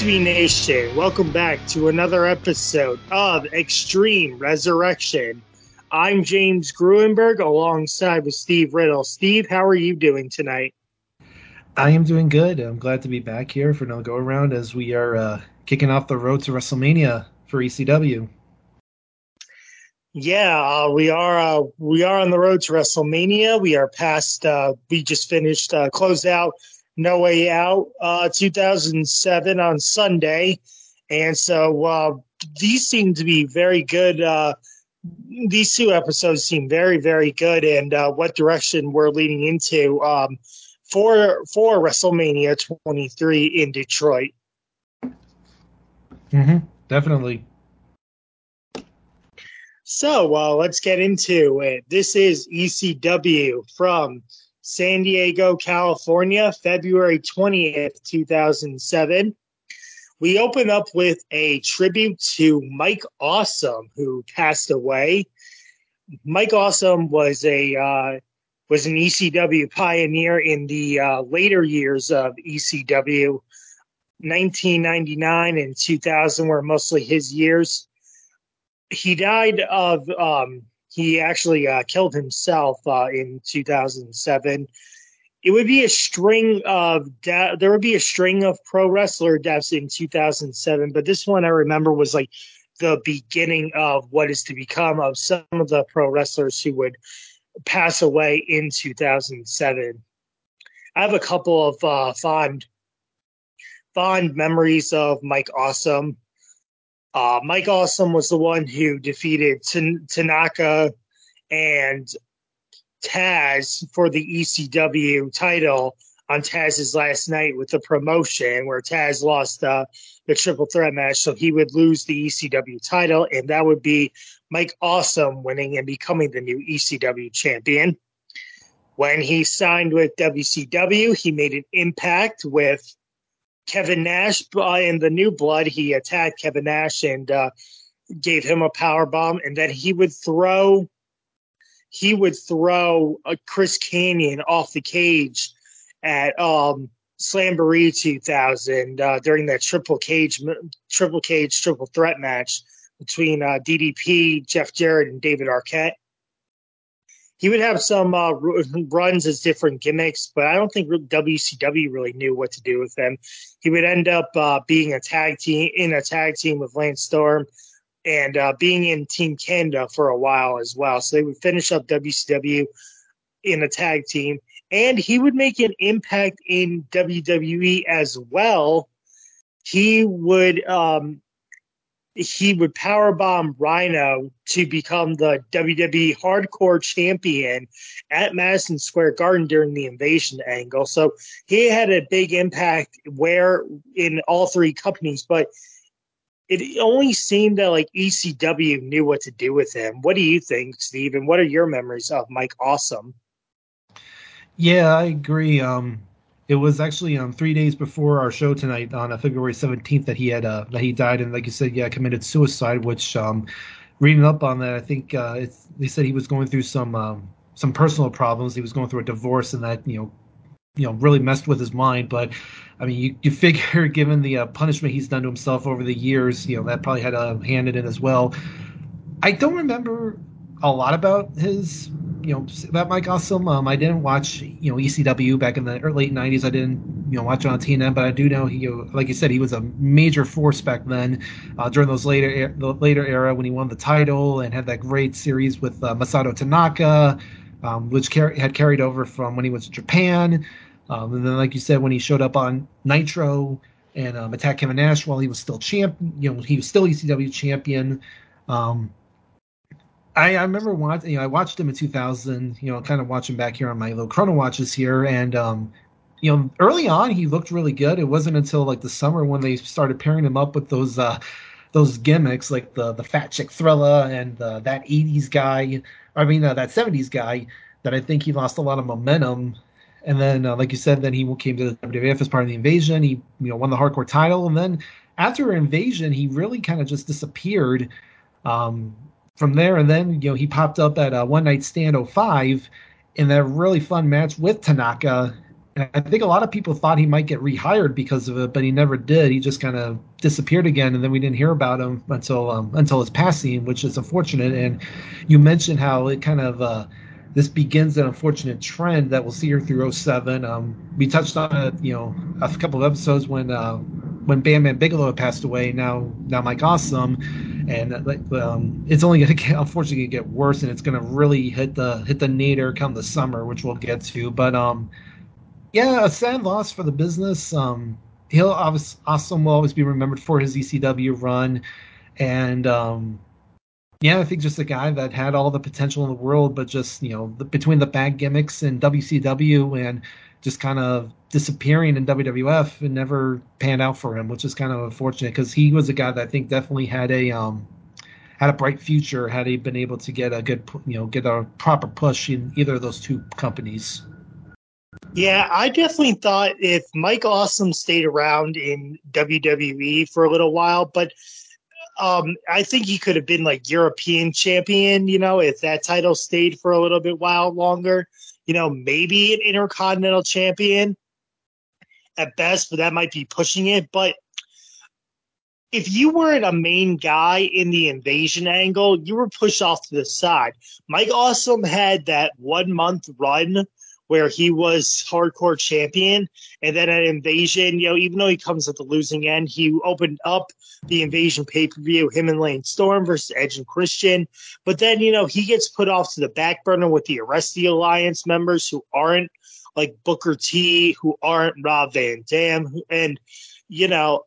Burns inside. Place Me Nation, welcome back to another episode of Extreme Resurrection. I'm James Gruenberg alongside with Steve Riddle. Steve, how are you doing tonight? I am doing good. I'm glad to be back here for another go around as we are uh, kicking off the road to WrestleMania for ECW. Yeah, uh, we are uh, we are on the road to WrestleMania. We are past. Uh, we just finished uh, closed out No Way Out uh, 2007 on Sunday, and so uh, these seem to be very good. Uh, these two episodes seem very very good, and uh, what direction we're leading into um, for for WrestleMania 23 in Detroit. Mm-hmm. Definitely. So uh, let's get into it. This is ECW from San Diego, California, February 20th, 2007. We open up with a tribute to Mike Awesome, who passed away. Mike Awesome was a uh, was an ECW pioneer in the uh, later years of ECW. 1999 and 2000 were mostly his years he died of um he actually uh, killed himself uh, in 2007 it would be a string of de- there would be a string of pro wrestler deaths in 2007 but this one i remember was like the beginning of what is to become of some of the pro wrestlers who would pass away in 2007 i have a couple of uh, fond fond memories of mike awesome uh, Mike Awesome was the one who defeated Tan- Tanaka and Taz for the ECW title on Taz's last night with the promotion, where Taz lost uh, the triple threat match. So he would lose the ECW title, and that would be Mike Awesome winning and becoming the new ECW champion. When he signed with WCW, he made an impact with Kevin Nash uh, in the New Blood. He attacked Kevin Nash and uh, gave him a power bomb, and then he would throw he would throw a Chris Kanyon off the cage at um, Slamboree 2000 uh, during that triple cage triple cage triple threat match between uh, DDP, Jeff Jarrett, and David Arquette. He would have some uh, runs as different gimmicks, but I don't think WCW really knew what to do with them. He would end up uh, being a tag team in a tag team with Lance Storm and uh, being in Team Canada for a while as well. So they would finish up WCW in a tag team, and he would make an impact in WWE as well. He would um, he would powerbomb Rhino to become the WWE Hardcore Champion at Madison Square Garden during the Invasion angle. So he had a big impact where in all three companies, but it only seemed that like ECW knew what to do with him. What do you think, Steve? And what are your memories of Mike Awesome? Yeah, I agree. Um, it was actually um, three days before our show tonight on uh, February 17th that he had uh, that he died, and like you said, yeah, committed suicide. Which um, reading up on that, I think uh, they said he was going through some um, some personal problems. He was going through a divorce, and that you know you know really messed with his mind. But I mean, you, you figure given the uh, punishment he's done to himself over the years, you know that probably had a hand in it as well. I don't remember a lot about his you know about Mike Awesome. Um, I didn't watch you know ECW back in the late '90s. I didn't you know watch on TNN, but I do know he, like you said, he was a major force back then uh, during those later the later era when he won the title and had that great series with uh, Masato Tanaka, um, which car- had carried over from when he was in Japan. Um, and then, like you said, when he showed up on Nitro and um, attacked Kevin Nash while he was still champ, you know, he was still ECW champion. Um, I, I remember watching, you know, I watched him in 2000, you know, kind of watching back here on my little chrono watches here. And, um, you know, early on he looked really good. It wasn't until like the summer when they started pairing him up with those, uh, those gimmicks like the, the fat chick Thrilla and uh, that 80s guy, I mean, uh, that 70s guy that I think he lost a lot of momentum. And then, uh, like you said, then he came to the WWF as part of the invasion. He, you know, won the hardcore title. And then after invasion, he really kind of just disappeared. Um, from there, and then you know he popped up at a One Night Stand 05 in that really fun match with Tanaka. I think a lot of people thought he might get rehired because of it, but he never did. He just kind of disappeared again, and then we didn't hear about him until um, until his passing, which is unfortunate. And you mentioned how it kind of uh, this begins an unfortunate trend that we'll see here through 07. Um, we touched on it, you know, a couple of episodes when uh, when Bam Bam Bigelow passed away. Now now Mike Awesome and um, it's only going to get unfortunately gonna get worse, and it's going to really hit the hit the nadir come the summer, which we'll get to. But um, yeah, a sad loss for the business. Um, he'll obviously awesome will always be remembered for his ECW run, and um, yeah, I think just a guy that had all the potential in the world, but just you know the, between the bad gimmicks and WCW and just kind of disappearing in WWF and never panned out for him, which is kind of unfortunate because he was a guy that I think definitely had a um, had a bright future had he been able to get a good you know get a proper push in either of those two companies. Yeah, I definitely thought if Mike Awesome stayed around in WWE for a little while, but um, I think he could have been like European champion, you know, if that title stayed for a little bit while longer you know, maybe an intercontinental champion at best, but that might be pushing it. But if you weren't a main guy in the invasion angle, you were pushed off to the side. Mike Awesome had that one month run where he was hardcore champion. And then at Invasion, you know, even though he comes at the losing end, he opened up the Invasion pay per view, him and Lance Storm versus Edge and Christian. But then, you know, he gets put off to the back burner with the Arrest the Alliance members who aren't like Booker T, who aren't Rob Van Dam. And, you know,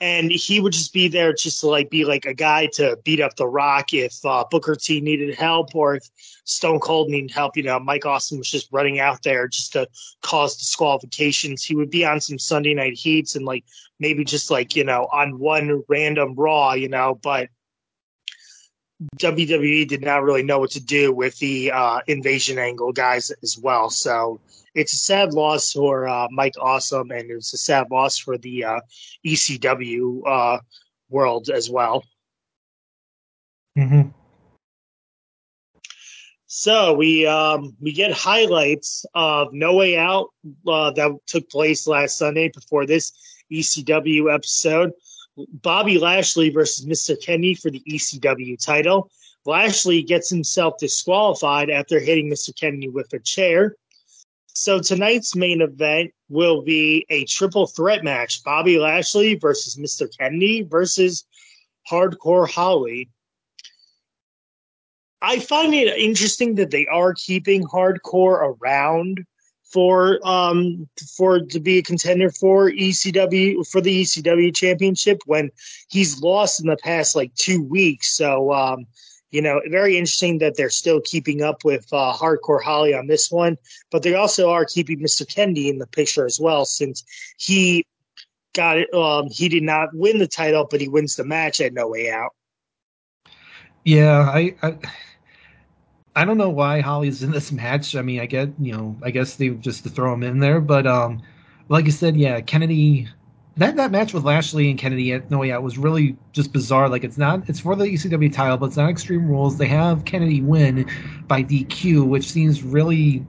and he would just be there just to like be like a guy to beat up the rock if uh, Booker T needed help or if Stone Cold needed help. You know, Mike Awesome was just running out there just to cause disqualifications. He would be on some Sunday night heats and like maybe just like you know on one random Raw, you know, but. WWE did not really know what to do with the uh, invasion angle guys as well. So it's a sad loss for uh, Mike Awesome, and it's a sad loss for the uh, ECW uh, world as well. Mm-hmm. So we um, we get highlights of No Way Out uh, that took place last Sunday before this ECW episode. Bobby Lashley versus Mr. Kennedy for the ECW title. Lashley gets himself disqualified after hitting Mr. Kennedy with a chair. So tonight's main event will be a triple threat match: Bobby Lashley versus Mr. Kennedy versus Hardcore Holly. I find it interesting that they are keeping Hardcore around for um for to be a contender for ECW for the ECW championship when he's lost in the past like two weeks. So um you know, very interesting that they're still keeping up with uh, Hardcore Holly on this one, but they also are keeping Mr. Kennedy in the picture as well, since he got it. Um, he did not win the title, but he wins the match at No Way Out. Yeah, I, I, I don't know why Holly's in this match. I mean, I get, you know, I guess they just to throw him in there, but um, like I said, yeah, Kennedy that that match with Lashley and Kennedy at No Way Out was really just bizarre. Like it's not it's for the ECW title, but it's not Extreme Rules. They have Kennedy win by DQ, which seems really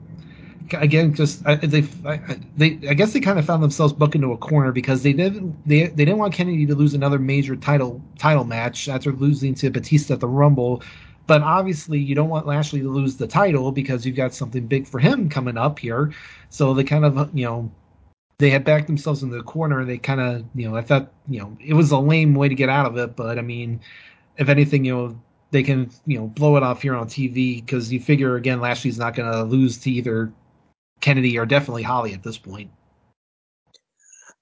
again just they they I guess they kind of found themselves booked into a corner because they didn't they they didn't want Kennedy to lose another major title title match after losing to Batista at the Rumble. But obviously, you don't want Lashley to lose the title because you've got something big for him coming up here. So they kind of, you know, they had backed themselves into the corner. They kind of, you know, I thought, you know, it was a lame way to get out of it. But I mean, if anything, you know, they can, you know, blow it off here on TV because you figure again, Lashley's not going to lose to either Kennedy or definitely Holly at this point.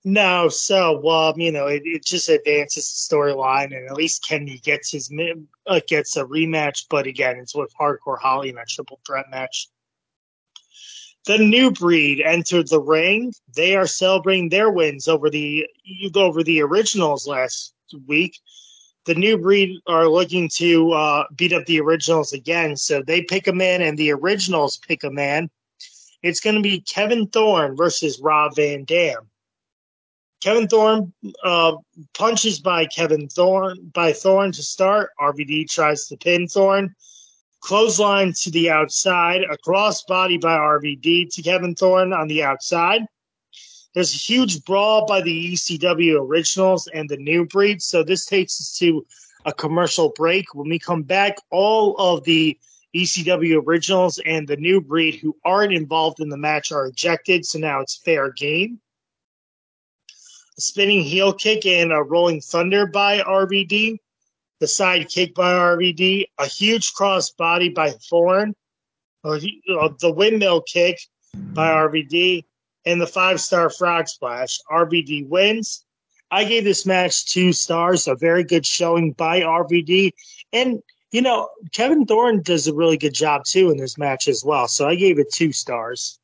No, so well, you know, it, it just advances the storyline, and at least Kennedy gets his uh, gets a rematch. But again, it's with Hardcore Holly in a triple threat match. The new breed entered the ring. They are celebrating their wins over the you go over the originals last week. The new breed are looking to uh, beat up the originals again, so they pick a man, and the originals pick a man. It's going to be Kevin Thorn versus Rob Van Dam. Kevin Thorn uh, punches by Kevin Thorn by Thorn to start. RVD tries to pin Thorn. Clothesline to the outside. A crossbody by RVD to Kevin Thorn on the outside. There's a huge brawl by the ECW originals and the new breed. So this takes us to a commercial break. When we come back, all of the ECW originals and the new breed who aren't involved in the match are ejected. So now it's fair game spinning heel kick and a rolling thunder by RVD, the side kick by RVD, a huge cross body by Thorn, uh, the windmill kick by RVD, and the five star frog splash. RVD wins. I gave this match two stars, a very good showing by RVD. And, you know, Kevin Thorn does a really good job too in this match as well. So I gave it two stars.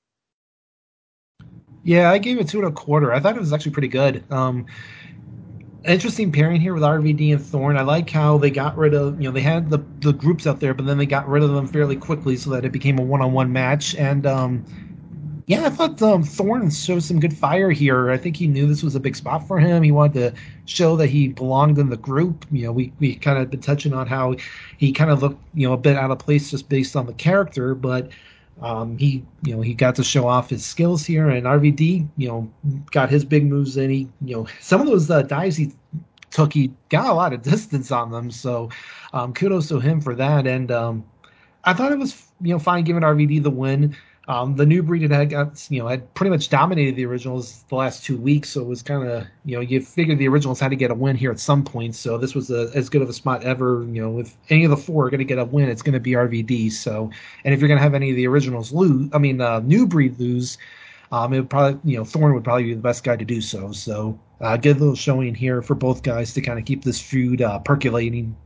Yeah, I gave it two and a quarter. I thought it was actually pretty good. Um, interesting pairing here with RVD and Thorn. I like how they got rid of, you know, they had the, the groups out there, but then they got rid of them fairly quickly so that it became a one on one match. And um, yeah, I thought um, Thorn showed some good fire here. I think he knew this was a big spot for him. He wanted to show that he belonged in the group. You know, we, we kind of been touching on how he kind of looked, you know, a bit out of place just based on the character, but um, he, you know, he got to show off his skills here, and RVD, you know, got his big moves in. He, you know, some of those uh, dives he took, he got a lot of distance on them. So, um, kudos to him for that. And um, I thought it was, you know, fine giving RVD the win. Um, the new breed had got, you know, had pretty much dominated the originals the last two weeks, so it was kind of, you know, you figured the originals had to get a win here at some point. So this was a, as good of a spot ever. You know, if any of the four are going to get a win, it's going to be RVD. So, and if you're going to have any of the originals lose, I mean, uh, new breed lose, um, it would probably, you know, Thorn would probably be the best guy to do so. So, uh, good little showing here for both guys to kind of keep this feud uh, percolating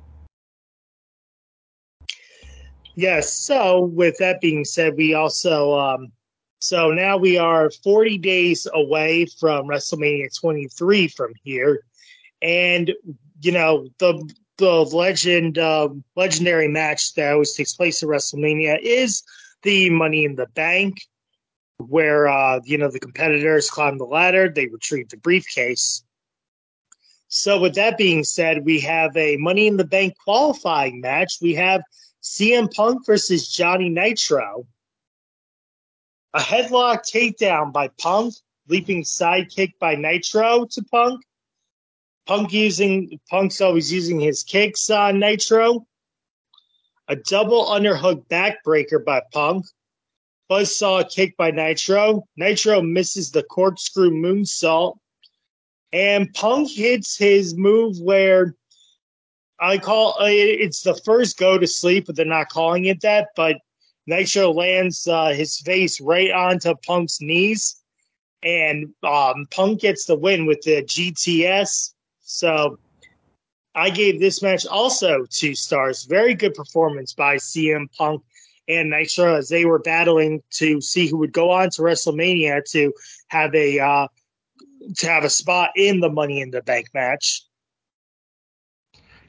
Yes. So, with that being said, we also um, so now we are 40 days away from WrestleMania 23 from here, and you know the the legend um, legendary match that always takes place at WrestleMania is the Money in the Bank, where uh, you know the competitors climb the ladder, they retrieve the briefcase. So, with that being said, we have a Money in the Bank qualifying match. We have CM Punk versus Johnny Nitro. A headlock takedown by Punk, leaping sidekick by Nitro to Punk. Punk using Punk's always using his kicks on Nitro. A double underhook backbreaker by Punk. Buzzsaw kick by Nitro. Nitro misses the corkscrew moonsault. And Punk hits his move where I call it's the first go to sleep, but they're not calling it that. But Nitro lands uh, his face right onto Punk's knees, and um, Punk gets the win with the GTS. So I gave this match also two stars. Very good performance by CM Punk and Nitro as they were battling to see who would go on to WrestleMania to have a uh, to have a spot in the Money in the Bank match.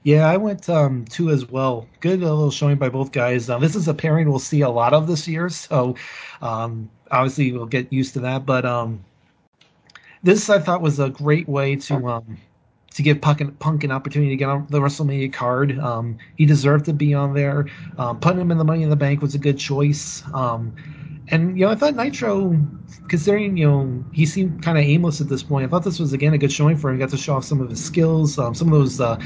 Yeah, I went um, two as well. Good little showing by both guys. This is a pairing we'll see a lot of this year, so um, obviously we'll get used to that. But um, this I thought was a great way to um, to give Punk an, Punk an opportunity to get on the WrestleMania card. Um, he deserved to be on there. Um, putting him in the Money in the Bank was a good choice. and you know, I thought Nitro, considering you know he seemed kind of aimless at this point, I thought this was again a good showing for him. He got to show off some of his skills, some of those. Uh,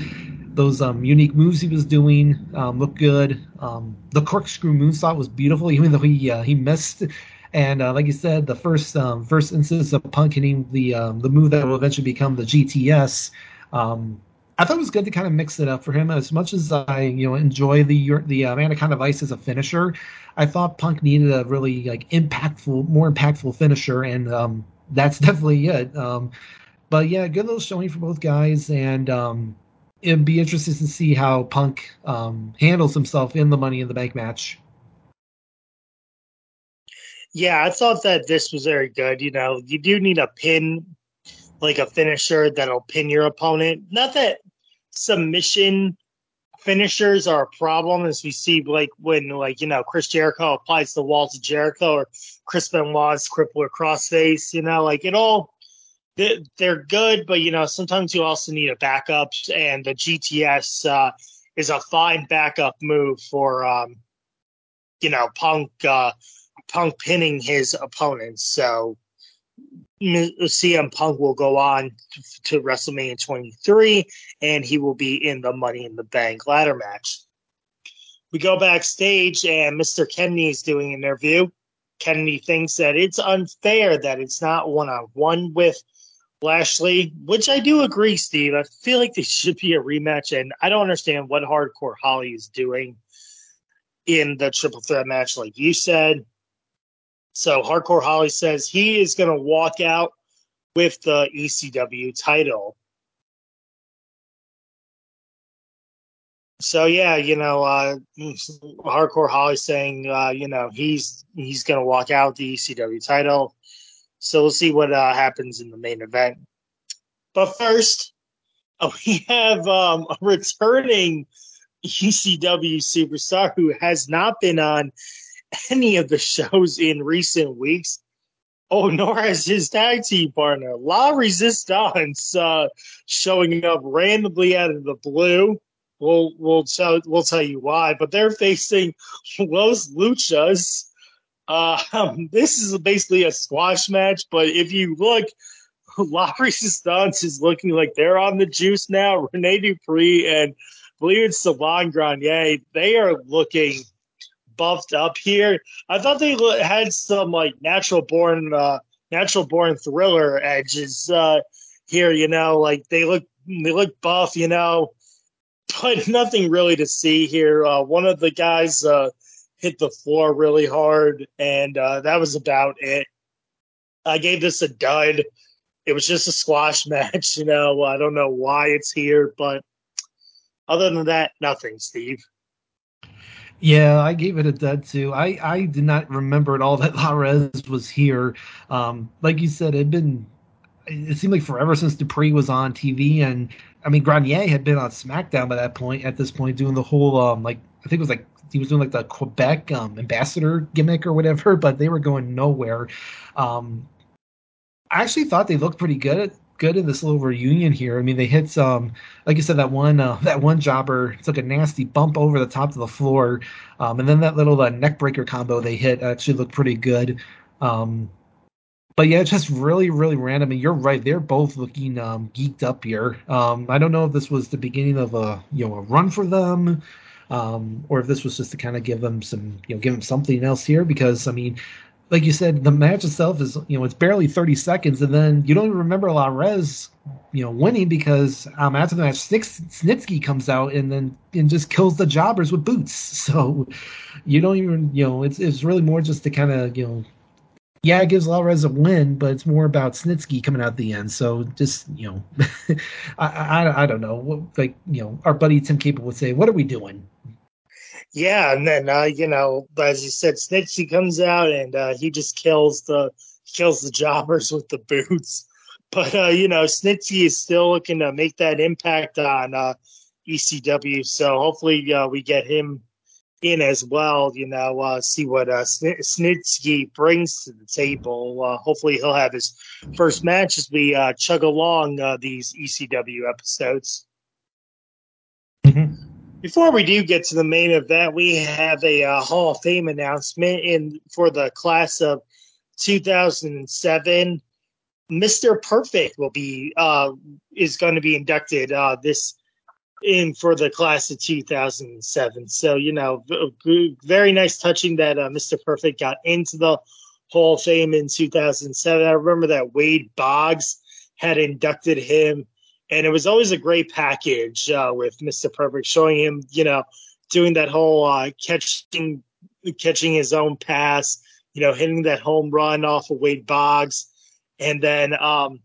those um, unique moves he was doing um, looked good. Um, the corkscrew moonsault was beautiful, even though he uh, he missed. And uh, like you said, the first um, first instance of Punk hitting the um, the move that will eventually become the GTS. Um, I thought it was good to kind of mix it up for him. As much as I, you know, enjoy the the uh, Anaconda Vice as a finisher, I thought Punk needed a really like impactful, more impactful finisher, and that's definitely it. But yeah, good little showing for both guys, and it'd be interesting to see how Punk um, handles himself in the Money in the Bank match. Yeah, I thought that this was very good. You know, you do need a pin, like a finisher that'll pin your opponent. Not that submission finishers are a problem, as we see, like when, like you know, Chris Jericho applies the wall to Jericho, or Chris Benoit's crippler crossface. You know, like it all they're good, but you know sometimes you also need a backup, and the GTS uh, is a fine backup move for um, you know Punk uh, Punk pinning his opponents. So CM Punk will go on to, WrestleMania 23, and he will be in the Money in the Bank ladder match. We go backstage, and Mr. Kennedy is doing an interview. Kennedy thinks that it's unfair that it's not one on one with Lashley, which I do agree, Steve. I feel like this should be a rematch, and I don't understand what Hardcore Holly is doing in the triple threat match, like you said. So Hardcore Holly says he is going to walk out with the ECW title. So yeah, you know, uh, Hardcore Holly saying, uh, you know, he's he's going to walk out the ECW title. So we'll see what uh, happens in the main event. But first, we have um, a returning ECW superstar who has not been on any of the shows in recent weeks. Oh, nor has his tag team partner, La Resistance, uh, showing up randomly out of the blue. We'll we'll tell we'll tell you why, but they're facing Los Luchas um, this is basically a squash match, but if you look, La Resistance is looking like they're on the juice now. Rene Dupree and believe it's Sylvain Grenier, they are looking buffed up here. I thought they had some like natural born, uh, natural born thriller edges uh, here. You know, like they look they look buff. You know, but nothing really to see here. Uh, one of the guys. Uh, hit the floor really hard, and uh, that was about it. I gave this a dud. It was just a squash match, you know. I don't know why it's here, but other than that, nothing, Steve. Yeah, I gave it a dud too. I, I did not remember at all that La Rez was here. Um, like you said, it had been it seemed like forever since Dupree was on TV, and I mean Grenier had been on SmackDown by that point. At this point, doing the whole um, like I think it was like he was doing like the Quebec um, ambassador gimmick or whatever, but they were going nowhere. Um, I actually thought they looked pretty good good in this little reunion here. I mean, they hit some, like you said, that one uh, that one jobber took a nasty bump over the top of the floor, um, and then that little uh, neck breaker combo they hit actually looked pretty good. Um, but yeah, just really, really random. And you're right; they're both looking um, geeked up here. Um, I don't know if this was the beginning of a you know a run for them um, or if this was just to kind of give them some, you know, give them something else here. Because I mean, like you said, the match itself is, you know, it's barely 30 seconds, and then you don't even remember La Rez, you know, winning because um, after the match, Snitsky comes out and then and just kills the jobbers with boots. So you don't even, you know, it's it's really more just to kind of, you know, yeah, it gives La Rez a win, but it's more about Snitsky coming out at the end. So just you know, I, I I don't know. Like you know, our buddy Tim Capel would say, "What are we doing?" Yeah, and then uh, you know, as you said, Snitsky comes out and uh, he just kills the kills the jobbers with the boots. But uh, you know, Snitsky is still looking to make that impact on uh, ECW. So hopefully, uh, we get him in as well. You know, uh, see what uh, Snitsky brings to the table. Uh, hopefully, he'll have his first match as we uh, chug along uh, these ECW episodes. Mm-hmm. Before we do get to the main event, we have a uh, Hall of Fame announcement in for the class of 2007. Mr. Perfect will be uh, is going to be inducted uh, this in for the class of 2007. So, you know, very nice touching that uh, Mr. Perfect got into the Hall of Fame in 2007. I remember that Wade Boggs had inducted him, and it was always a great package uh, with Mr. Perfect showing him, you know, doing that whole uh, catching catching his own pass, you know, hitting that home run off of Wade Boggs, and then um,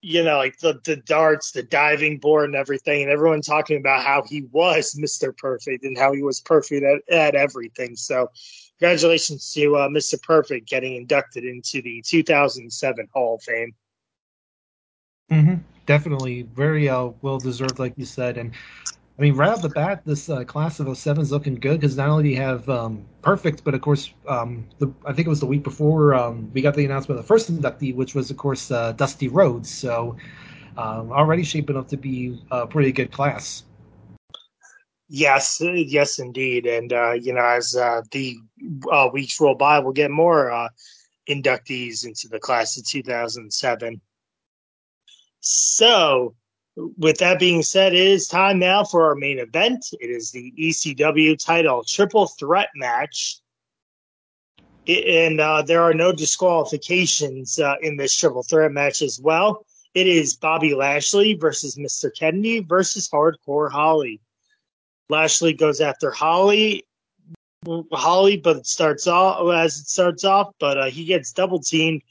you know, like the, the darts, the diving board, and everything, and everyone talking about how he was Mr. Perfect and how he was perfect at, at everything. So, congratulations to uh, Mr. Perfect getting inducted into the 2007 Hall of Fame. Mm-hmm. Definitely, very uh, well deserved, like you said, and I mean, right off the bat, this uh, class of 07 is looking good because not only do you have um, Perfect, but of course, um, the, I think it was the week before um, we got the announcement of the first inductee, which was, of course, uh, Dusty Rhodes. So um, already shaping up to be a pretty good class. Yes, yes, indeed. And, uh, you know, as uh, the uh, weeks roll by, we'll get more uh, inductees into the class of 2007. So, with that being said, it is time now for our main event. It is the ECW title triple threat match. It, and uh, there are no disqualifications uh, in this triple threat match as well. It is Bobby Lashley versus Mr. Kennedy versus Hardcore Holly. Lashley goes after Holly, Holly, but it starts off as it starts off, but uh, he gets double teamed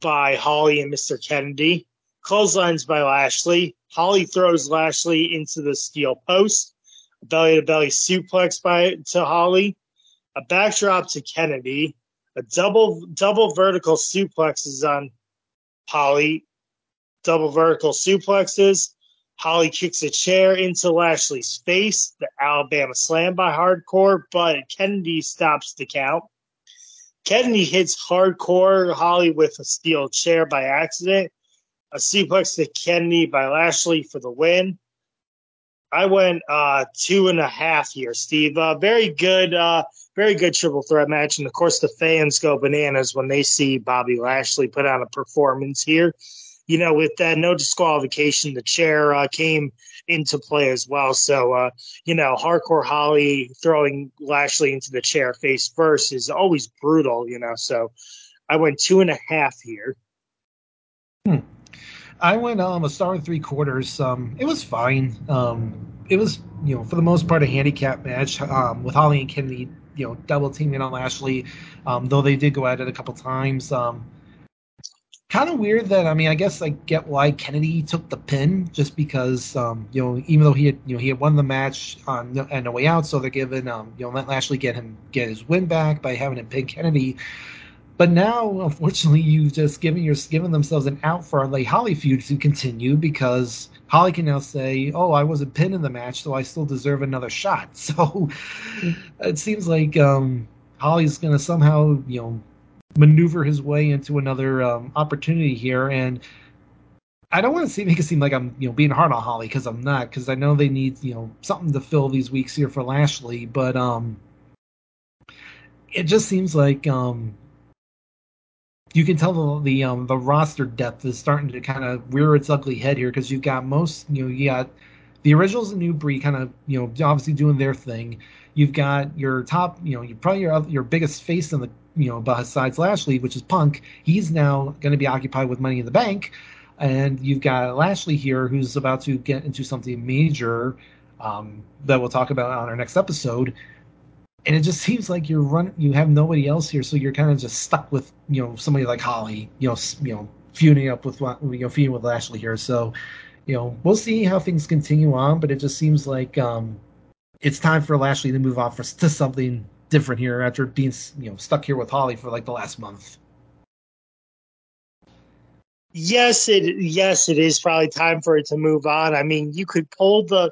by Holly and Mr. Kennedy. Clotheslines by Lashley. Holly throws Lashley into the steel post. A belly to belly suplex by to Holly. A backdrop to Kennedy. A double double vertical suplexes on Holly. Double vertical suplexes. Holly kicks a chair into Lashley's face. The Alabama slam by Hardcore, but Kennedy stops the count. Kennedy hits Hardcore Holly with a steel chair by accident a suplex to Kennedy by Lashley for the win. I went uh, two and a half here, Steve. Uh, very good, uh, very good triple threat match, and of course the fans go bananas when they see Bobby Lashley put on a performance here. You know, with that no disqualification, the chair uh, came into play as well. So, uh, you know, hardcore Holly throwing Lashley into the chair face first is always brutal. You know, so I went two and a half here. Hmm. I went um a star and three quarters. Um, it was fine. Um, it was you know for the most part a handicap match um, with Holly and Kennedy you know double teaming on Lashley, um, though they did go at it a couple times. Um, kind of weird that I mean I guess I get why Kennedy took the pin just because um, you know even though he had you know he had won the match on and the way out, so they're giving um, you know let Lashley get him get his win back by having him pin Kennedy. But now, unfortunately, you've just given your given themselves an out for the Holly feud to continue because Holly can now say, "Oh, I wasn't pinned in the match, so I still deserve another shot." So it seems like um, Holly's going to somehow, you know, maneuver his way into another um, opportunity here, and I don't want to see, make it seem like I'm, you know, being hard on Holly because I'm not, because I know they need, you know, something to fill these weeks here for Lashley, but um, it just seems like um, you can tell the the, um, the roster depth is starting to kind of rear its ugly head here because you've got most you know you got the originals and new breed kind of you know obviously doing their thing. You've got your top you know you probably your your biggest face in the you know besides Lashley, which is Punk. He's now going to be occupied with Money in the Bank, and you've got Lashley here who's about to get into something major um, that we'll talk about on our next episode and it just seems like you're run you have nobody else here, so you're kind of just stuck with you know somebody like Holly, you know, you know, feuding up with you know feuding with Lashley here. So, you know, we'll see how things continue on, but it just seems like um, it's time for Lashley to move on for to something different here after being you know stuck here with Holly for like the last month. Yes, it yes it is probably time for it to move on. I mean, you could pull the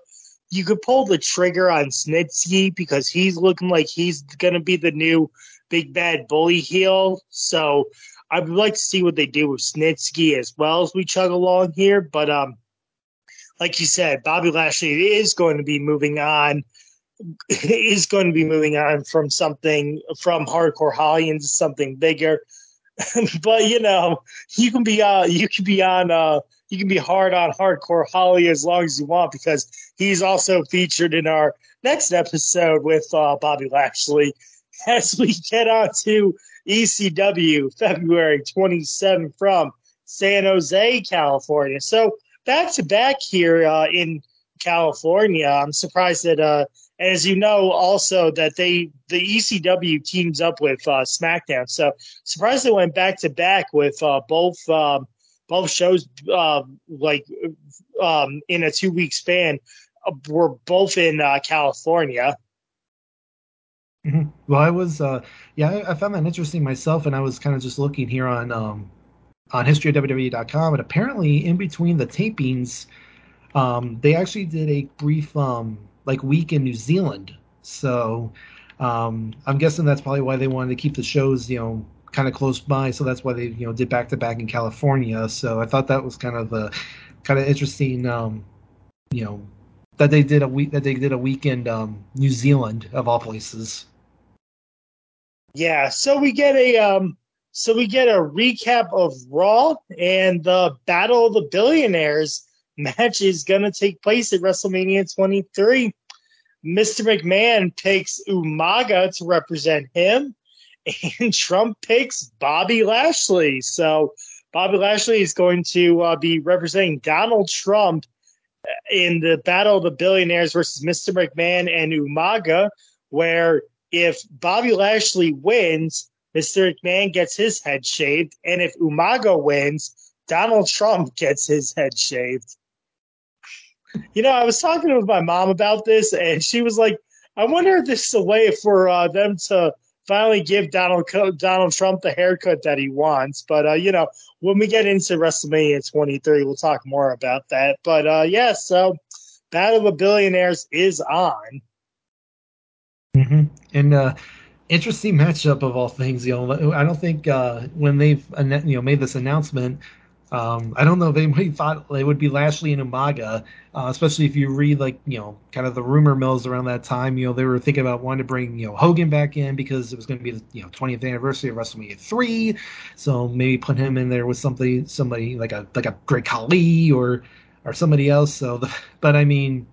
you could pull the trigger on Snitsky because he's looking like he's going to be the new big bad bully heel. So I would like to see what they do with Snitsky as well as we chug along here. But um, like you said, Bobby Lashley is going to be moving on. Is going to be moving on from something from hardcore Holly into something bigger. but you know, you can be uh you can be on uh you can be hard on hardcore Holly as long as you want because he's also featured in our next episode with uh, Bobby Lashley as we get on to ECW February 27 from San Jose, California. So back to back here uh, in California. I'm surprised that, uh, as you know, also that they the ECW teams up with uh, SmackDown. So surprised they went back to back with uh, both um, both shows, uh, like um, in a two week span. Uh, were both in California. Mm-hmm. Well, I was, uh, yeah, I, I, found that interesting myself, and I was kind of just looking here on um, on historyofwwe.com, and apparently in between the tapings, um, they actually did a brief um, like week in New Zealand. So um, I'm guessing that's probably why they wanted to keep the shows, you know, kind of close by. So that's why they, you know, did back to back in California. So I thought that was kind of a kind of interesting, um, you know, that they did a week that they did a weekend um, New Zealand of all places. Yeah, so we get a um, so we get a recap of Raw and the Battle of the Billionaires match is going to take place at WrestleMania 23. Mr. McMahon takes Umaga to represent him, and Trump picks Bobby Lashley. So Bobby Lashley is going to uh, be representing Donald Trump in the Battle of the Billionaires versus Mr. McMahon and Umaga, where if Bobby Lashley wins, Mr. McMahon gets his head shaved, and if Umaga wins, Donald Trump gets his head shaved. You know, I was talking with my mom about this, and she was like, "I wonder if this is a way for uh, them to finally give Donald Donald Trump the haircut that he wants." But uh, you know, when we get into WrestleMania 23, we'll talk more about that. But uh, yeah, so Battle of the Billionaires is on. Mm-hmm. And uh, interesting matchup of all things. You know, I don't think uh, when they've you know made this announcement, um, I don't know if anybody thought it would be Lashley and Umaga, uh, especially if you read like you know kind of the rumor mills around that time. You know, they were thinking about wanting to bring you know Hogan back in because it was going to be the you know 20th anniversary of WrestleMania three, so maybe put him in there with somebody somebody like a like a Great Khali or or somebody else. So, the, but I mean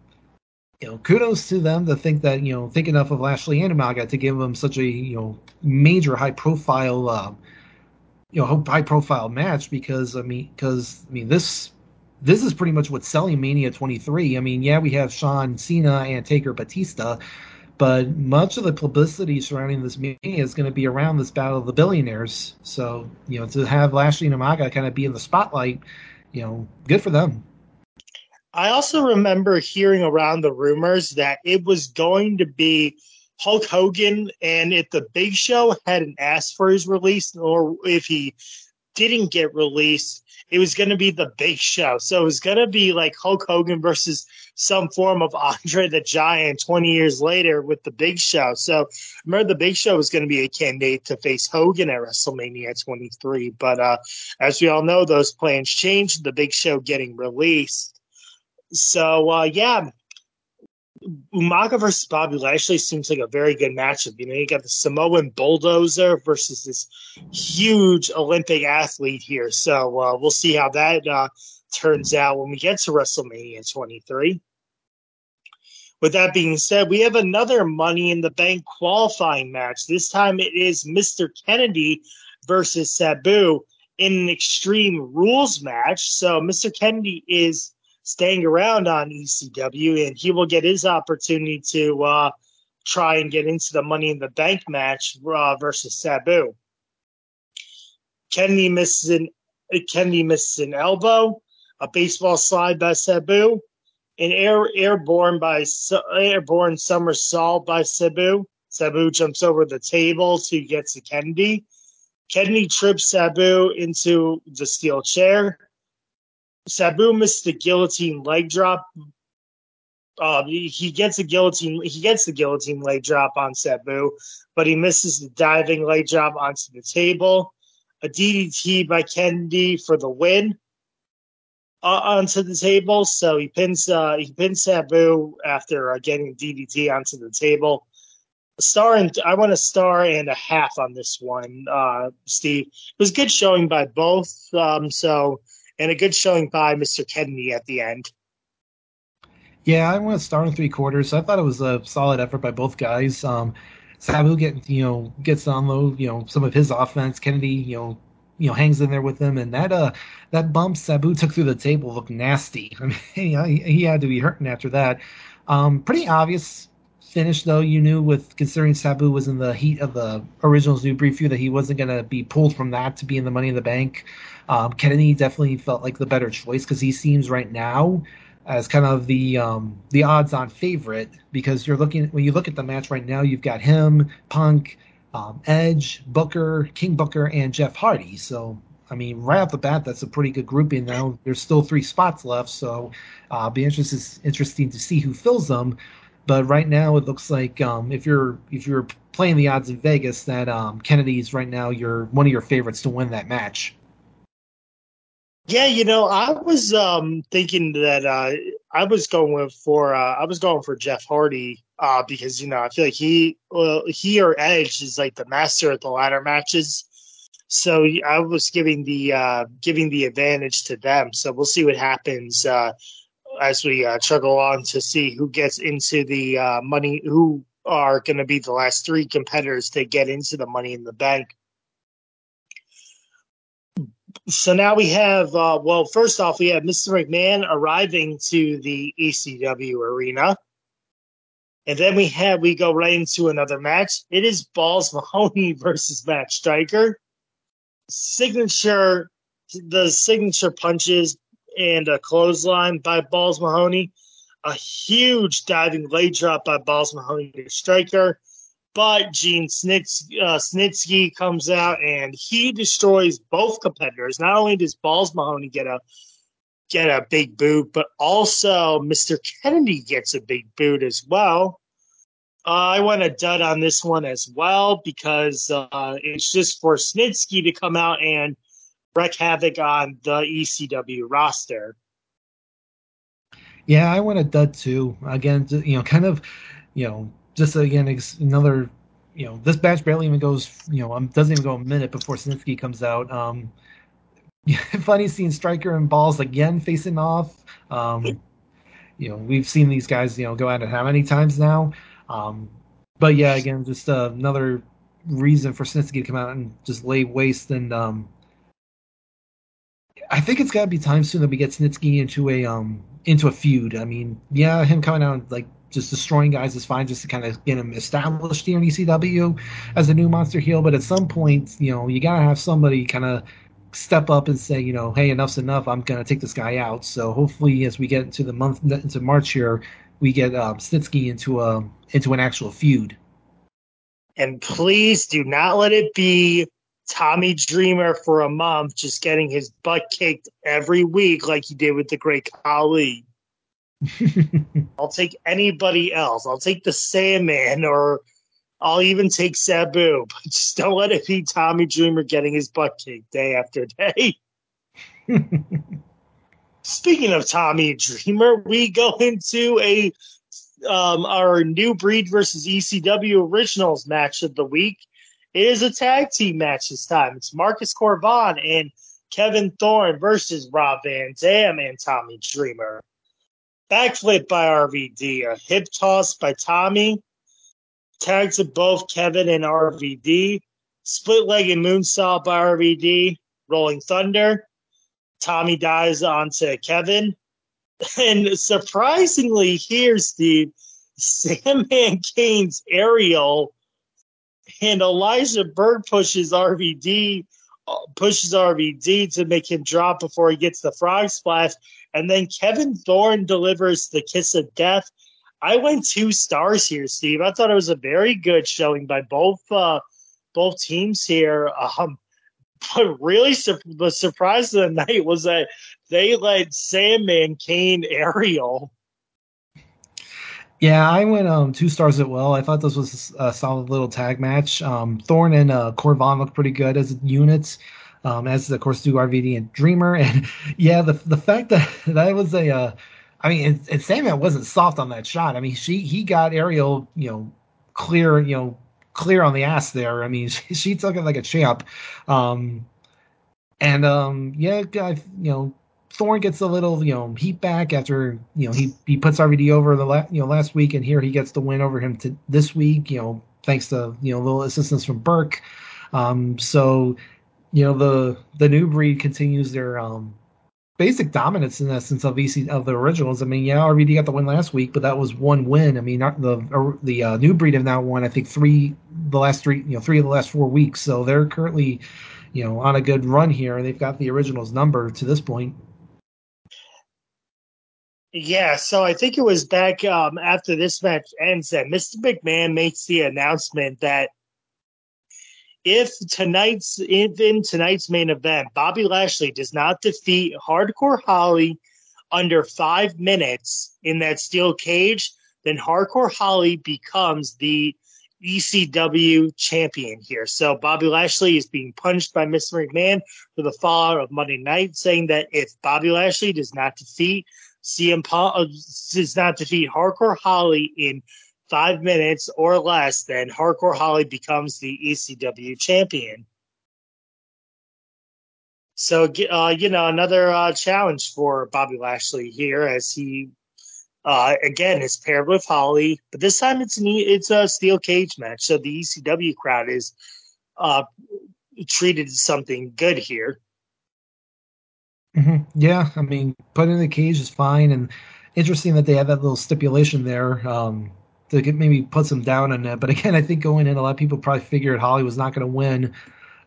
you know, kudos to them to think that you know think enough of Lashley and Umaga to give them such a you know major high profile, uh, you know, high profile match because I mean, because I mean this this is pretty much what's selling Mania 23. I mean, yeah, we have Shawn Cena and Taker Batista, but much of the publicity surrounding this Mania is going to be around this Battle of the Billionaires. So you know, to have Lashley and Umaga kind of be in the spotlight, you know, good for them. I also remember hearing around the rumors that it was going to be Hulk Hogan, and if the Big Show hadn't asked for his release, or if he didn't get released, it was going to be the Big Show. So it was going to be like Hulk Hogan versus some form of Andre the Giant 20 years later with the Big Show. So remember, the Big Show was going to be a candidate to face Hogan at WrestleMania 23. But uh, as we all know, those plans changed. The Big Show getting released. So uh, yeah, Umaga versus Bobby Lashley seems like a very good matchup. You know, you got the Samoan bulldozer versus this huge Olympic athlete here. So uh, we'll see how that uh, turns out when we get to WrestleMania 23. With that being said, we have another Money in the Bank qualifying match. This time it is Mr. Kennedy versus Sabu in an Extreme Rules match. So Mr. Kennedy is staying around on ECW, and he will get his opportunity to uh, try and get into the Money in the Bank match uh, versus Sabu. Kennedy misses an Kennedy misses an elbow, a baseball slide by Sabu, an air airborne by airborne somersault by Sabu. Sabu jumps over the table to get to Kennedy. Kennedy trips Sabu into the steel chair. Sabu missed the guillotine leg drop. Uh, he, gets a guillotine. He gets the guillotine leg drop on Sabu, but he misses the diving leg drop onto the table. A DDT by Kennedy for the win uh, onto the table. So he pins uh, he pins Sabu after uh, getting DDT onto the table. star and I want a star and a half on this one, uh, Steve. It was good showing by both. Um, so and a good showing by Mr. Kennedy at the end. Yeah, I went a star and three quarters. I thought it was a solid effort by both guys. Um, Sabu getting you know gets on low, you know some of his offense. Kennedy, you know, you know hangs in there with him, and that uh that bump Sabu took through the table looked nasty. I mean, he, he had to be hurting after that. Um, pretty obvious finish though. You knew with considering Sabu was in the heat of the originals new breed that he wasn't going to be pulled from that to be in the Money in the Bank. Um, Kennedy definitely felt like the better choice because he seems right now as kind of the um, the odds-on favorite because you're looking when you look at the match right now, you've got him, Punk, um, Edge, Booker, King Booker, and Jeff Hardy. So I mean, right off the bat, that's a pretty good grouping. Now there's still three spots left, so uh, be interested interesting to see who fills them. But right now, it looks like um, if you're if you're playing the odds in Vegas, that um, Kennedy's right now you're one of your favorites to win that match. Yeah, you know, I was um, thinking that uh, I was going for uh, I was going for Jeff Hardy uh, because you know I feel like he well, he or Edge is like the master at the ladder matches. So I was giving the uh, giving the advantage to them. So we'll see what happens uh, as we uh, struggle on to see who gets into the uh, money, who are going to be the last three competitors to get into the Money in the Bank. So now we have, uh, well, first off, we have Mr. McMahon arriving to the ECW arena. And then we have, we go right into another match. It is Balls Mahoney versus Matt Striker. Signature, the signature punches and a clothesline by Balls Mahoney. A huge diving leg drop by Balls Mahoney to Striker. But Gene Snitsky, uh, Snitsky comes out and he destroys both competitors. Not only does Balls Mahoney get a get a big boot, but also Mr. Kennedy gets a big boot as well. Uh, I want a dud on this one as well because uh, it's just for Snitsky to come out and wreak havoc on the ECW roster. Yeah, I want a dud too. Again, you know, kind of, you know, just again another, you know, this match barely even goes, you know, um, doesn't even go a minute before Snitsky comes out. Um, funny seeing Striker and Balls again facing off. Um, you know, we've seen these guys, you know, go at it how many times now? Um, but yeah, again, just uh, another reason for Snitsky to come out and just lay waste and um, I think it's got to be time soon that we get Snitsky into a um into a feud. I mean, yeah, him coming out like just destroying guys is fine, just to kind of get him established here in ECW as a new monster heel. But at some point, you know, you gotta have somebody kind of step up and say, you know, hey, enough's enough. I'm gonna take this guy out. So hopefully, as we get into the month into March here, we get um, Snitsky into a into an actual feud. And please do not let it be Tommy Dreamer for a month, just getting his butt kicked every week like he did with the Great Khali. I'll take anybody else. I'll take the Sandman or I'll even take Sabu. But just don't let it be Tommy Dreamer getting his butt kicked day after day. Speaking of Tommy Dreamer, we go into a um, our new breed versus ECW originals match of the week. It is a tag team match this time. It's Marcus Cor Von and Kevin Thorn versus Rob Van Dam and Tommy Dreamer. Backflip by RVD, a hip toss by Tommy, tags to both Kevin and RVD, split leg and moonsault by RVD, rolling thunder. Tommy dives onto Kevin. And surprisingly, here, Steve, Sandman canes Ariel and Elijah Burke pushes RVD, uh, pushes RVD to make him drop before he gets the frog splash, and then Kevin Thorn delivers the kiss of death. I went two stars here, Steve. I thought it was a very good showing by both uh, both teams here. Um, but really, su- the surprise of the night was that they let Sandman cane Ariel yeah, I went um two stars as well. I thought this was a solid little tag match. Um, Thorn and uh, Cor Von looked pretty good as units, um, as of course do RVD and Dreamer. And yeah, the the fact that that was a, uh, I mean, and, and Sandman wasn't soft on that shot. I mean, she he got Ariel, you know, clear, you know, clear on the ass there. I mean, she, she took it like a champ. Um, and um, yeah, I, you know, Thorn gets a little, you know, heat back after, you know, he, he puts RVD over the la- you know last week, and here he gets the win over him to this week. You know, thanks to you know little assistance from Burke. Um, so you know the the new breed continues their um basic dominance in essence of EC of the originals. I mean, yeah, RVD got the win last week, but that was one win. I mean, the the uh, new breed have now won, I think three the last three you know three of the last four weeks, so they're currently you know on a good run here. and They've got the originals number to this point. Yeah, so I think it was back um, after this match ends that Mr. McMahon makes the announcement that if tonight's if in tonight's main event, Bobby Lashley does not defeat Hardcore Holly under five minutes in that steel cage, then Hardcore Holly becomes the ECW champion here. So Bobby Lashley is being punched by Mr. McMahon for the fallout of Monday night, saying that if Bobby Lashley does not defeat CM Punk uh, does not defeat Hardcore Holly in five minutes or less, then Hardcore Holly becomes the ECW champion. So, uh, you know, another uh, challenge for Bobby Lashley here as he, uh, again, is paired with Holly, but this time it's an, it's a steel cage match. So the ECW crowd is uh, treated something good here. Mm-hmm. Yeah, I mean, put in the cage is fine, and interesting that they had that little stipulation there um, to get, maybe put some down on it. But again, I think going in, a lot of people probably figured Holly was not going to win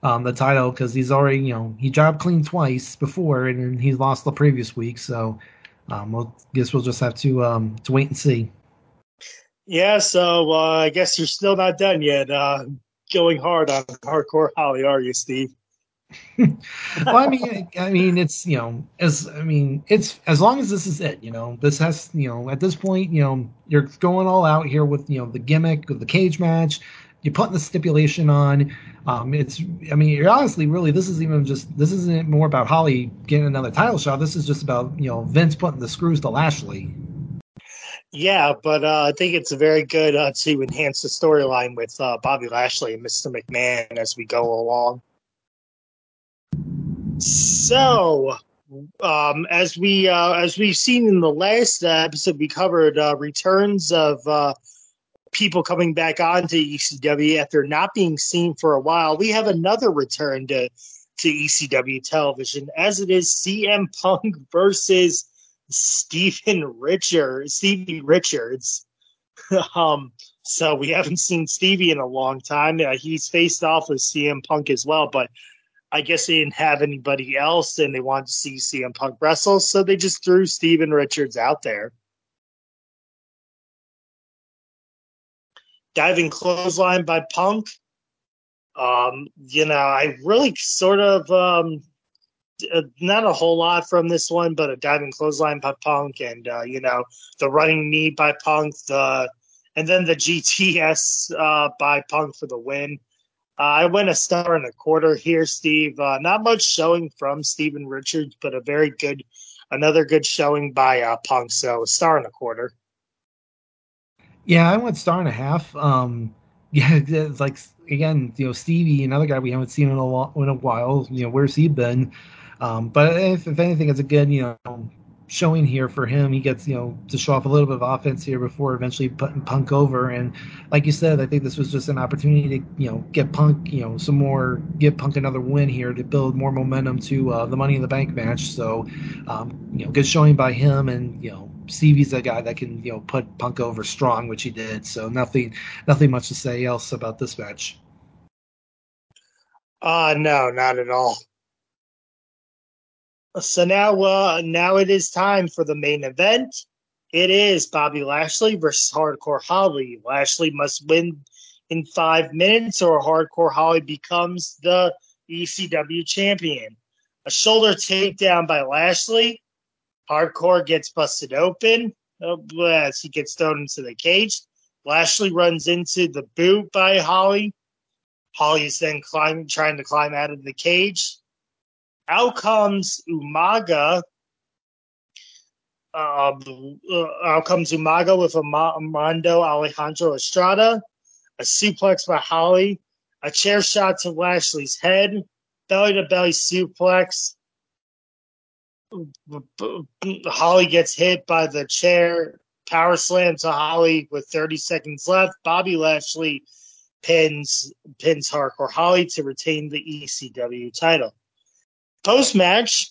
um, the title because he's already, you know, he jobbed clean twice before, and, he lost the previous week. So, um, we'll guess we'll just have to um, to wait and see. Yeah, so uh, I guess you're still not done yet. Uh, going hard on hardcore Holly, are you, Steve? Well, I mean, I mean, it's you know, as I mean, it's as long as this is it, you know, this has, you know, at this point, you know, you're going all out here with you know the gimmick of the cage match. You're putting the stipulation on. Um, it's, I mean, you're honestly, really, this is even just this isn't more about Holly getting another title shot. This is just about you know Vince putting the screws to Lashley. Yeah, but uh, I think it's very good uh, to enhance the storyline with uh, Bobby Lashley and Mr. McMahon as we go along. So, um, as we uh, as we've seen in the last episode, we covered uh, returns of uh, people coming back onto ECW after not being seen for a while. We have another return to to ECW television, as it is CM Punk versus Stephen Richards. Stevie Richards. um, so we haven't seen Stevie in a long time. Uh, he's faced off with CM Punk as well, but I guess they didn't have anybody else and they wanted to see CM Punk wrestle, so they just threw Steven Richards out there. Diving clothesline by Punk. Um, you know, I really sort of um, uh, not a whole lot from this one, but a diving clothesline by Punk, and uh, you know the running knee by Punk, the and then the GTS uh, by Punk for the win. Uh, I went a star and a quarter here, Steve. Uh, not much showing from Steven Richards, but a very good, another good showing by uh, Punk. So a star and a quarter. Yeah, I went star and a half. Um, yeah, it's like again, you know, Stevie, another guy we haven't seen in a, in a while. You know, where's he been? Um, but if, if anything, it's a good, you know, showing here for him. He gets, you know, to show off a little bit of offense here before eventually putting Punk over. And like you said, I think this was just an opportunity to, you know, get Punk, you know, some more, give Punk another win here to build more momentum to uh, the Money in the Bank match. So, um, you know, good showing by him. And, you know, Stevie's a guy that can, you know, put Punk over strong, which he did. So nothing, nothing much to say else about this match. Uh, no, not at all. So now, uh, now it is time for the main event. It is Bobby Lashley versus Hardcore Holly. Lashley must win in five minutes, or Hardcore Holly becomes the ECW champion. A shoulder takedown by Lashley. Hardcore gets busted open oh, as he gets thrown into the cage. Lashley runs into the boot by Holly. Holly is then climbing, trying to climb out of the cage. Out comes Umaga. Um, uh, out comes Umaga with Armando Alejandro Estrada. a suplex by Holly, a chair shot to Lashley's head, belly to belly suplex. Holly gets hit by the chair, power slam to Holly with 30 seconds left. Bobby Lashley pins pins Hardcore Holly to retain the ECW title. Post match,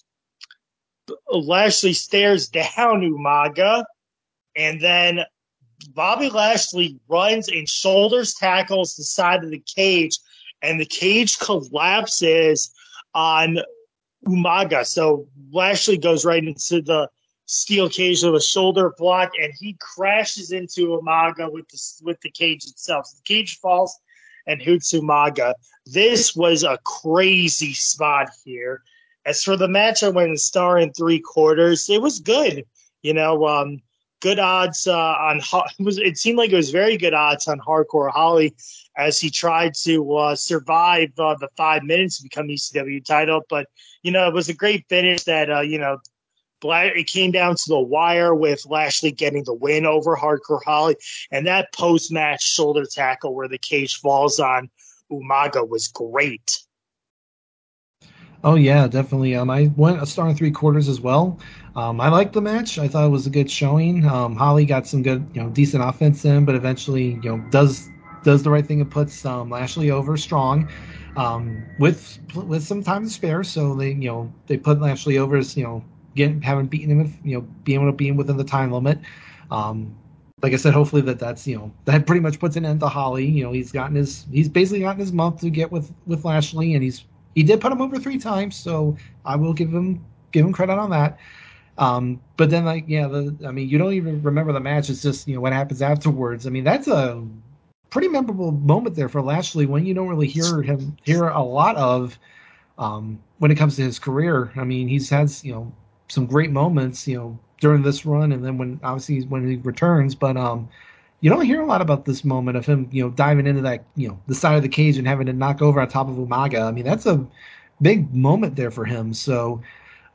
Lashley stares down Umaga, and then Bobby Lashley runs and shoulders tackles the side of the cage, and the cage collapses on Umaga. So Lashley goes right into the steel cage with a shoulder block, and he crashes into Umaga with the with the cage itself. So the cage falls and hoots Umaga. This was a crazy spot here. As for the match, I went a star in three quarters. It was good. You know, um, good odds uh, on. It, seemed like it was very good odds on Hardcore Holly as he tried to uh, survive uh, the five minutes to become ECW title. But you know, it was a great finish that uh, you know. It came down to the wire with Lashley getting the win over Hardcore Holly, and that post-match shoulder tackle where the cage falls on Umaga was great. Oh yeah, definitely. Um, I went a star and three quarters as well. Um, I liked the match. I thought it was a good showing. Um, Holly got some good, you know, decent offense in, but eventually, you know, does does the right thing and puts um, Lashley over strong, um, with with some time to spare. So they, you know, they put Lashley over as, you know, getting having beaten him, you know, being able to beat him within the time limit. Um, like I said, hopefully that that's you know that pretty much puts an end to Holly. You know, he's gotten his he's basically gotten his month to get with with Lashley, and he's he did put him over three times, so I will give him give him credit on that. Um, but then, like, yeah, the, I mean, you don't even remember the match. It's just you know what happens afterwards. I mean, that's a pretty memorable moment there for Lashley when you don't really hear him hear a lot of um, when it comes to his career. I mean, he's had you know some great moments, you know, during this run, and then when obviously when he returns, but um, you don't hear a lot about this moment of him, you know, diving into that, you know, the side of the cage and having to knock over on top of Umaga. I mean, that's a big moment there for him. So,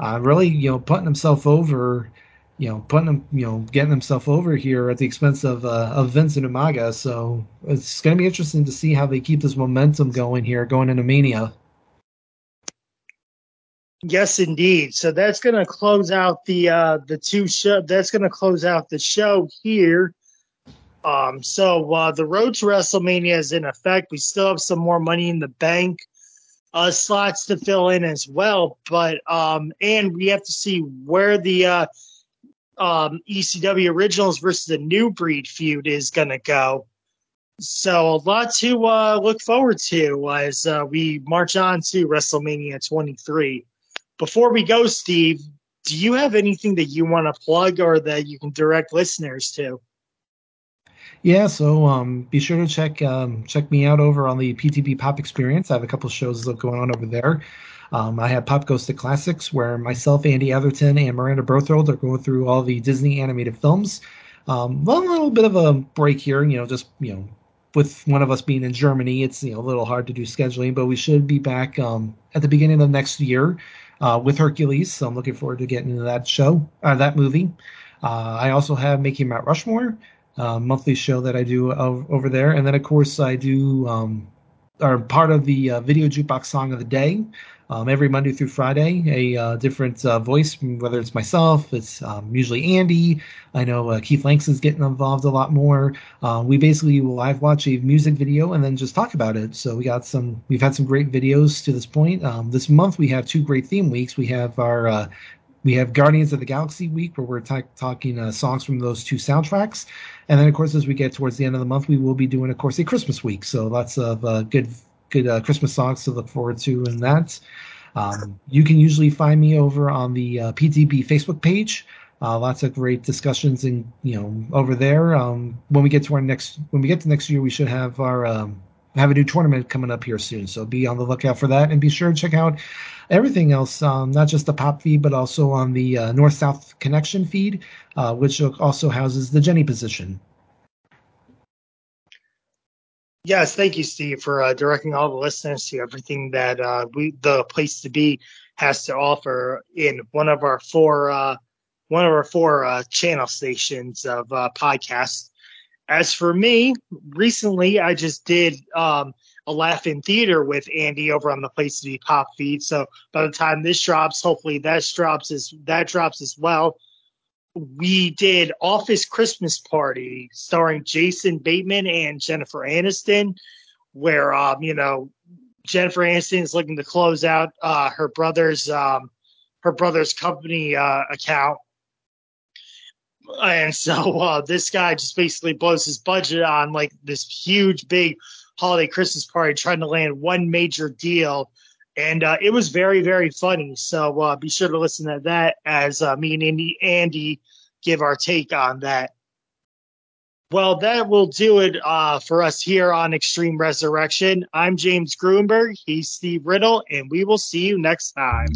uh, really, you know, putting himself over, you know, putting him, you know, getting himself over here at the expense of uh, of Vince and Umaga. So it's going to be interesting to see how they keep this momentum going here, going into Mania. Yes, indeed. So that's going to close out the uh, the two show. That's going to close out the show here. Um, so uh, the road to WrestleMania is in effect. We still have some more money in the bank uh, slots to fill in as well, but um, and we have to see where the uh, um, ECW originals versus the New Breed feud is going to go. So a lot to uh, look forward to as uh, we march on to WrestleMania 23. Before we go, Steve, do you have anything that you want to plug or that you can direct listeners to? Yeah, so um, be sure to check um, check me out over on the PTB Pop Experience. I have a couple shows going on over there. Um, I have Pop Goes to Classics, where myself, Andy Atherton, and Miranda Berthold are going through all the Disney animated films. Um, a little bit of a break here, you know, just you know, with one of us being in Germany, it's you know a little hard to do scheduling, but we should be back um, at the beginning of next year uh, with Hercules. So I'm looking forward to getting into that show, uh, that movie. Uh, I also have Making Mount Rushmore, uh, monthly show that I do over there. And then, of course, I do um, are part of the uh, video jukebox song of the day. Um, every Monday through Friday, a uh, different uh, voice, whether it's myself, it's um, usually Andy. I know uh, Keith is getting involved a lot more. Uh, we basically will live watch a music video and then just talk about it. So we got some, we've had some great videos to this point. Um, this month we have two great theme weeks. We have our uh, we have Guardians of the Galaxy week where we're t- talking uh, songs from those two soundtracks. And then, of course, as we get towards the end of the month, we will be doing, of course, a Christmas week. So lots of uh, good good uh, Christmas songs to look forward to in that. Um, you can usually find me over on the uh, PTB Facebook page. Uh, lots of great discussions and you know over there. Um, when we get to our next when we get to next year, we should have our um, have a new tournament coming up here soon. So be on the lookout for that, and be sure to check out everything else, um, not just the pop feed, but also on the uh, North South Connection feed, uh, which also houses the Jenny position. Yes, thank you, Steve, for uh, directing all the listeners to everything that uh, we the place to be has to offer in one of our four uh, one of our four uh, channel stations of podcasts. As for me, recently I just did um, a laugh in theater with Andy over on the Place to Be Pop feed. So by the time this drops, hopefully that drops as that drops as well. We did Office Christmas Party starring Jason Bateman and Jennifer Aniston, where um, you know Jennifer Aniston is looking to close out uh, her brother's um, her brother's company uh, account and so uh, this guy just basically blows his budget on like this huge big holiday christmas party trying to land one major deal. And uh, it was very very funny. So uh, be sure to listen to that as uh, me and andy, andy give our take on that. Well that will do it uh, for us here on extreme resurrection. I'm james gruenberg. He's steve riddle and we will see you next time